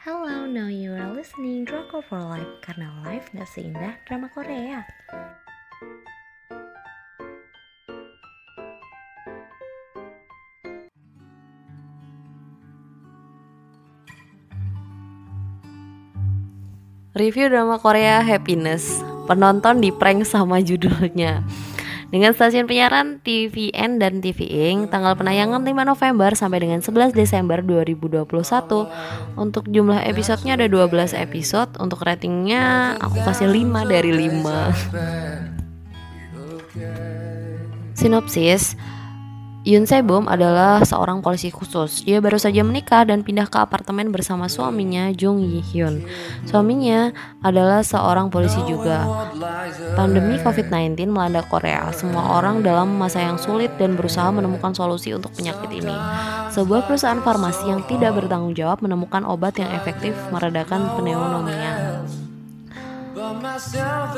Hello, now you are listening Drama for Life karena life gak seindah drama Korea. Review drama Korea Happiness Penonton di prank sama judulnya dengan stasiun penyiaran TVN dan TV Ing tanggal penayangan 5 November sampai dengan 11 Desember 2021 untuk jumlah episodenya ada 12 episode. Untuk ratingnya aku kasih 5 dari 5 sinopsis Yun Sebum adalah seorang polisi khusus. Dia baru saja menikah dan pindah ke apartemen bersama suaminya Jung Yi Hyun. Suaminya adalah seorang polisi juga. Pandemi COVID-19 melanda Korea. Semua orang dalam masa yang sulit dan berusaha menemukan solusi untuk penyakit ini. Sebuah perusahaan farmasi yang tidak bertanggung jawab menemukan obat yang efektif meredakan pneumonia.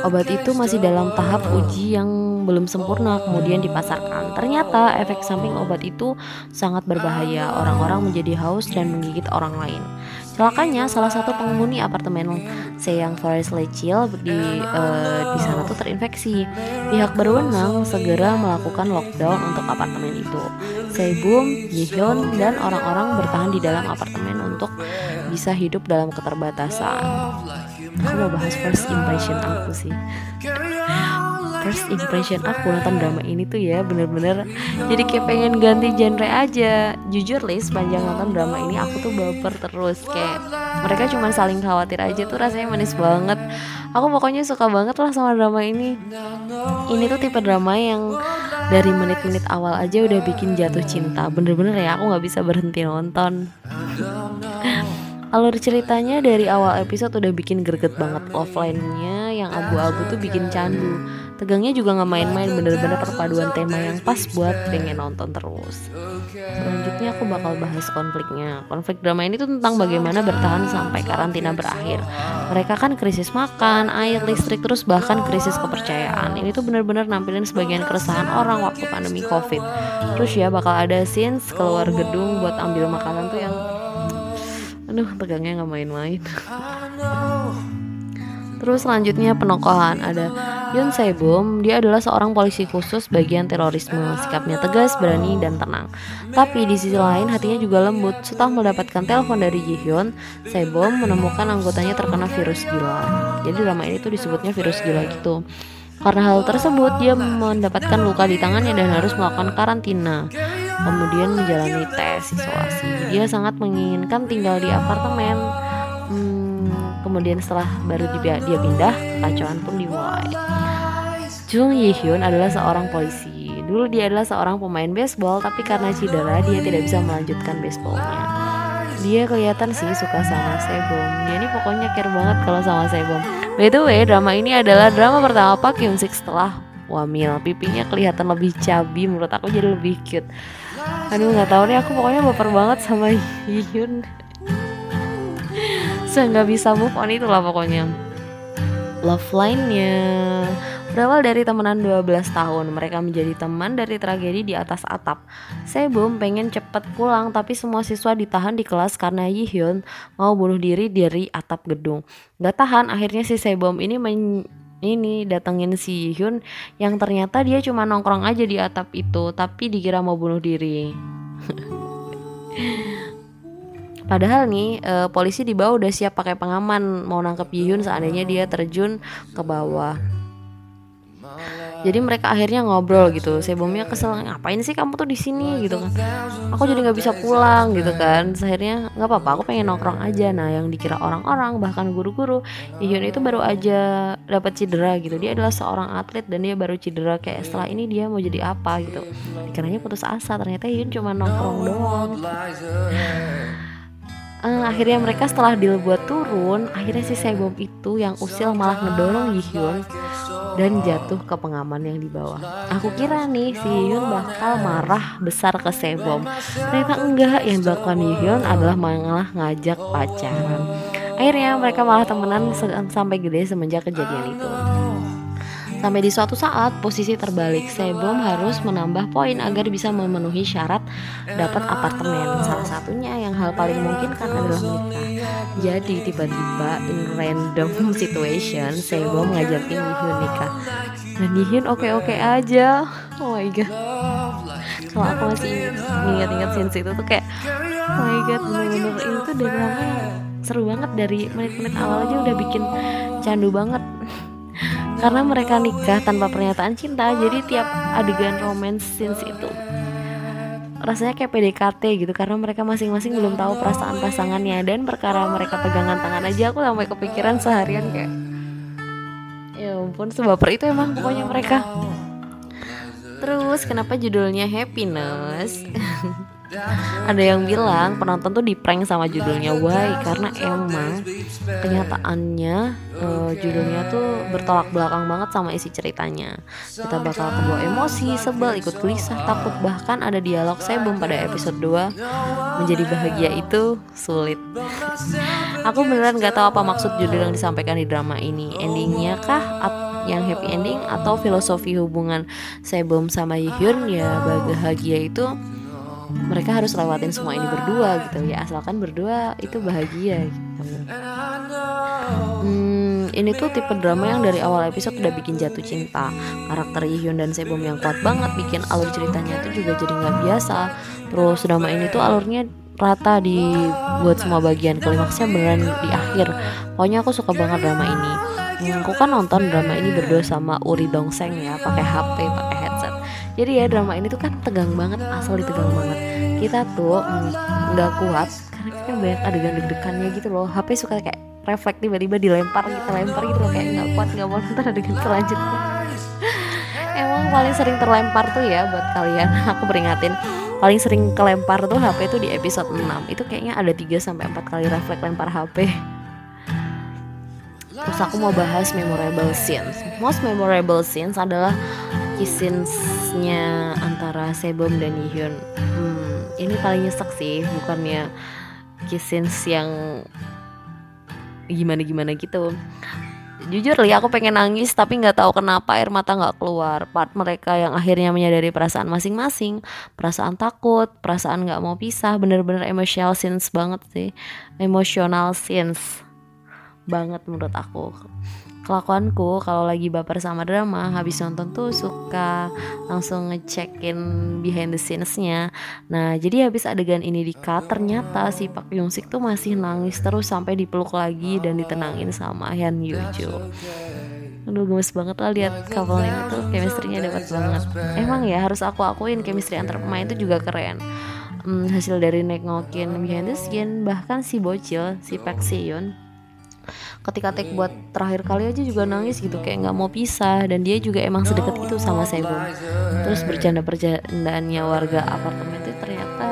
Obat itu masih dalam tahap uji yang belum sempurna kemudian dipasarkan. Ternyata efek samping obat itu sangat berbahaya. Orang-orang menjadi haus dan menggigit orang lain. Celakanya salah satu penghuni apartemen Seyang Forest Lechil di uh, di sana tuh terinfeksi. Pihak berwenang segera melakukan lockdown untuk apartemen itu. Sebum, Yihyun dan orang-orang bertahan di dalam apartemen untuk bisa hidup dalam keterbatasan. Aku mau bahas first impression aku sih. First impression aku nonton drama ini tuh ya bener-bener jadi kayak pengen ganti genre aja. Jujur lis sepanjang nonton drama ini aku tuh baper terus. Kayak mereka cuma saling khawatir aja tuh rasanya manis banget. Aku pokoknya suka banget lah sama drama ini. Ini tuh tipe drama yang dari menit-menit awal aja udah bikin jatuh cinta. Bener-bener ya aku nggak bisa berhenti nonton Alur ceritanya dari awal episode udah bikin greget banget offline-nya yang abu-abu tuh bikin candu. Tegangnya juga nggak main-main bener-bener perpaduan tema yang pas buat pengen nonton terus. Selanjutnya aku bakal bahas konfliknya. Konflik drama ini tuh tentang bagaimana bertahan sampai karantina berakhir. Mereka kan krisis makan, air, listrik, terus bahkan krisis kepercayaan. Ini tuh bener-bener nampilin sebagian keresahan orang waktu pandemi covid. Terus ya bakal ada scenes keluar gedung buat ambil makanan tuh yang aduh tegangnya nggak main-main Terus selanjutnya penokohan ada Yun Sebum, dia adalah seorang polisi khusus bagian terorisme. Sikapnya tegas, berani, dan tenang. Tapi di sisi lain hatinya juga lembut. Setelah mendapatkan telepon dari Ji Hyun, Sebum menemukan anggotanya terkena virus gila. Jadi drama ini tuh disebutnya virus gila gitu. Karena hal tersebut, dia mendapatkan luka di tangannya dan harus melakukan karantina kemudian menjalani tes isolasi. Dia sangat menginginkan tinggal di apartemen. Hmm, kemudian setelah baru dia, pindah, kacauan pun dimulai. Jung Yi Hyun adalah seorang polisi. Dulu dia adalah seorang pemain baseball, tapi karena cedera dia tidak bisa melanjutkan baseballnya. Dia kelihatan sih suka sama Sebom. Dia ini pokoknya care banget kalau sama Sebom. By the way, drama ini adalah drama pertama Pak Kyung Sik setelah wamil. Pipinya kelihatan lebih cabi, menurut aku jadi lebih cute aduh nggak tahu nih aku pokoknya baper banget sama Hyun saya nggak bisa move on itulah pokoknya love line-nya Berawal dari temenan 12 tahun, mereka menjadi teman dari tragedi di atas atap. Sebum pengen cepet pulang, tapi semua siswa ditahan di kelas karena Yihyun mau bunuh diri dari atap gedung. Gak tahan, akhirnya si Sebum ini men ini datengin si Hyun yang ternyata dia cuma nongkrong aja di atap itu tapi dikira mau bunuh diri. Padahal nih e, polisi di bawah udah siap pakai pengaman mau nangkep Hyun seandainya dia terjun ke bawah jadi mereka akhirnya ngobrol gitu sebelumnya kesel ngapain sih kamu tuh di sini? gitu kan. Aku jadi nggak bisa pulang gitu kan. Akhirnya nggak apa-apa aku pengen nongkrong aja. Nah yang dikira orang-orang bahkan guru-guru Ihyun itu baru aja dapat cedera gitu. Dia adalah seorang atlet dan dia baru cedera kayak setelah ini dia mau jadi apa gitu. Dikiranya putus asa ternyata Ihyun cuma nongkrong doang. Uh, akhirnya mereka setelah deal buat turun akhirnya si Sebom itu yang usil malah ngedorong Yihyun dan jatuh ke pengaman yang di bawah. Aku kira nih si Hyun bakal marah besar ke Sebom. Ternyata enggak, yang dilakukan Hyun adalah malah ngajak pacaran. Akhirnya mereka malah temenan sampai gede semenjak kejadian itu. Sampai di suatu saat posisi terbalik, Sebom harus menambah poin agar bisa memenuhi syarat dapat apartemen. Salah satunya yang hal paling mungkin kan adalah menikah. Jadi tiba-tiba in random situation, Sebom ngajakin Yihyun nikah. Dan Yihyun oke-oke aja. Oh my god. Kalau aku masih ingat-ingat scene itu tuh kayak oh my god bener-bener ini tuh drama seru banget dari menit-menit awal aja udah bikin candu banget karena mereka nikah tanpa pernyataan cinta jadi tiap adegan romance scenes itu rasanya kayak PDKT gitu karena mereka masing-masing belum tahu perasaan pasangannya dan perkara mereka pegangan tangan aja aku sampai kepikiran seharian kayak ya ampun sebaper itu emang pokoknya mereka. Terus kenapa judulnya happiness ada yang bilang penonton tuh di prank sama judulnya Why? Karena emang kenyataannya uh, judulnya tuh bertolak belakang banget sama isi ceritanya. Kita bakal kebawa emosi sebel ikut gelisah takut bahkan ada dialog sebelum pada episode 2 menjadi bahagia itu sulit. Aku beneran gak tahu apa maksud judul yang disampaikan di drama ini. Endingnya kah? Yang happy ending atau filosofi hubungan Sebom sama Yihyun ya bahagia itu mereka harus lewatin semua ini berdua gitu ya. Asalkan berdua itu bahagia gitu. Hmm, ini tuh tipe drama yang dari awal episode udah bikin jatuh cinta. Karakter Yihyun dan Sebom yang kuat banget bikin alur ceritanya itu juga jadi nggak biasa. Terus drama ini tuh alurnya rata di buat semua bagian klimaksnya beneran di akhir. Pokoknya aku suka banget drama ini. Hmm, aku kan nonton drama ini berdua sama Uri Dongseng ya pakai HP pakai jadi ya drama ini tuh kan tegang banget asal ditegang banget. Kita tuh nggak mm, kuat karena kita banyak adegan deg-degannya gitu loh. HP suka kayak refleks tiba-tiba dilempar kita lempar gitu loh kayak nggak kuat nggak mau nonton adegan selanjutnya. Emang paling sering terlempar tuh ya buat kalian aku peringatin paling sering kelempar tuh HP tuh di episode 6 itu kayaknya ada 3 sampai 4 kali refleks lempar HP Terus aku mau bahas memorable scenes. Most memorable scenes adalah kissins-nya antara Sebom dan Yihyun. Hmm, ini paling nyesek sih, bukannya kissins yang gimana-gimana gitu. Jujur li aku pengen nangis tapi nggak tahu kenapa air mata nggak keluar. Part mereka yang akhirnya menyadari perasaan masing-masing, perasaan takut, perasaan nggak mau pisah, bener-bener emotional scenes banget sih, emotional scenes banget menurut aku kelakuanku kalau lagi baper sama drama habis nonton tuh suka langsung ngecekin behind the scenes-nya. Nah jadi habis adegan ini di cut ternyata si Pak Yong Sik tuh masih nangis terus sampai dipeluk lagi dan ditenangin sama Hyun Yoo Aduh gemes banget lah lihat couple ini tuh chemistry-nya dapat banget. Emang ya harus aku akuin chemistry antar pemain itu juga keren. Hmm, Hasil dari nengokin behind the scene Bahkan si bocil, si Pak Seyun ketika take buat terakhir kali aja juga nangis gitu kayak nggak mau pisah dan dia juga emang sedekat itu sama Sebum terus bercanda bercandaannya warga apartemen itu ternyata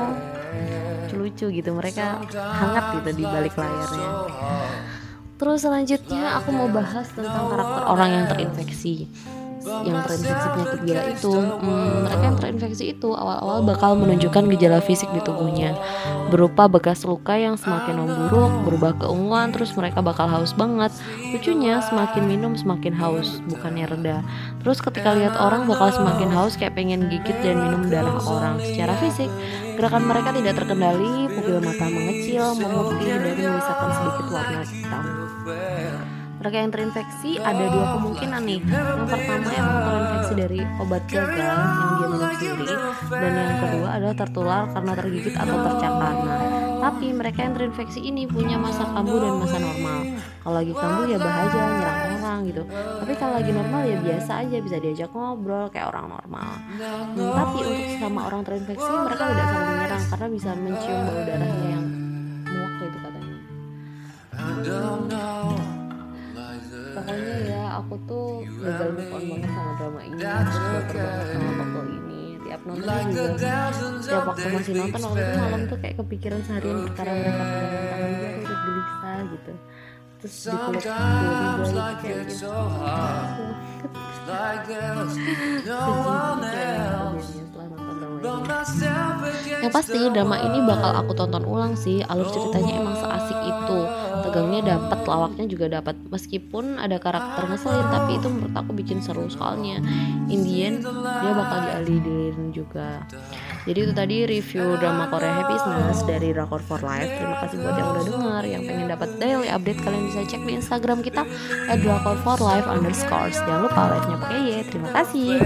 lucu gitu mereka hangat gitu di balik layarnya. Terus selanjutnya aku mau bahas tentang karakter orang yang terinfeksi yang terinfeksi penyakit gila itu hmm, mereka yang terinfeksi itu awal-awal bakal menunjukkan gejala fisik di tubuhnya. Berupa bekas luka yang semakin memburuk berubah keunguan terus mereka bakal haus banget. Lucunya semakin minum semakin haus bukannya reda. Terus ketika lihat orang bakal semakin haus kayak pengen gigit dan minum darah orang. Secara fisik gerakan mereka tidak terkendali pupil mata mengecil memutih dan menyisakan sedikit warna hitam mereka yang terinfeksi ada dua kemungkinan nih. Yang pertama emang terinfeksi dari obat gagal yang dia minum sendiri. Dan yang kedua adalah tertular karena tergigit atau tercakar nah tapi mereka yang terinfeksi ini punya masa kambuh dan masa normal. Kalau lagi kambuh ya bahaya nyerang orang gitu. Tapi kalau lagi normal ya biasa aja bisa diajak ngobrol kayak orang normal. Hmm, tapi untuk sama orang terinfeksi mereka tidak saling menyerang karena bisa mencium bau darahnya yang muak itu katanya pokoknya ya aku tuh gagal move on banget sama drama ini. Terus baper banget sama toko ini. Tiap nonton juga tiap waktu masih nonton waktu itu malam tuh kayak kepikiran seharian perkara mereka pegangan tangan dia aku ikut gelisah gitu. Terus dipeluk dua kayak gitu. Yang pasti drama ini bakal aku tonton ulang sih. Alur ceritanya emang seasik ceritanya dapat lawaknya juga dapat meskipun ada karakter ngeselin tapi itu menurut aku bikin seru. Soalnya Indian dia bakal dialihin juga. Jadi itu tadi review drama Korea Happiness dari Drakor for Life. Terima kasih buat yang udah denger. Yang pengen dapat daily update kalian bisa cek di Instagram kita at Drakor for Life underscore jangan lupa live nya pakai Y. Terima kasih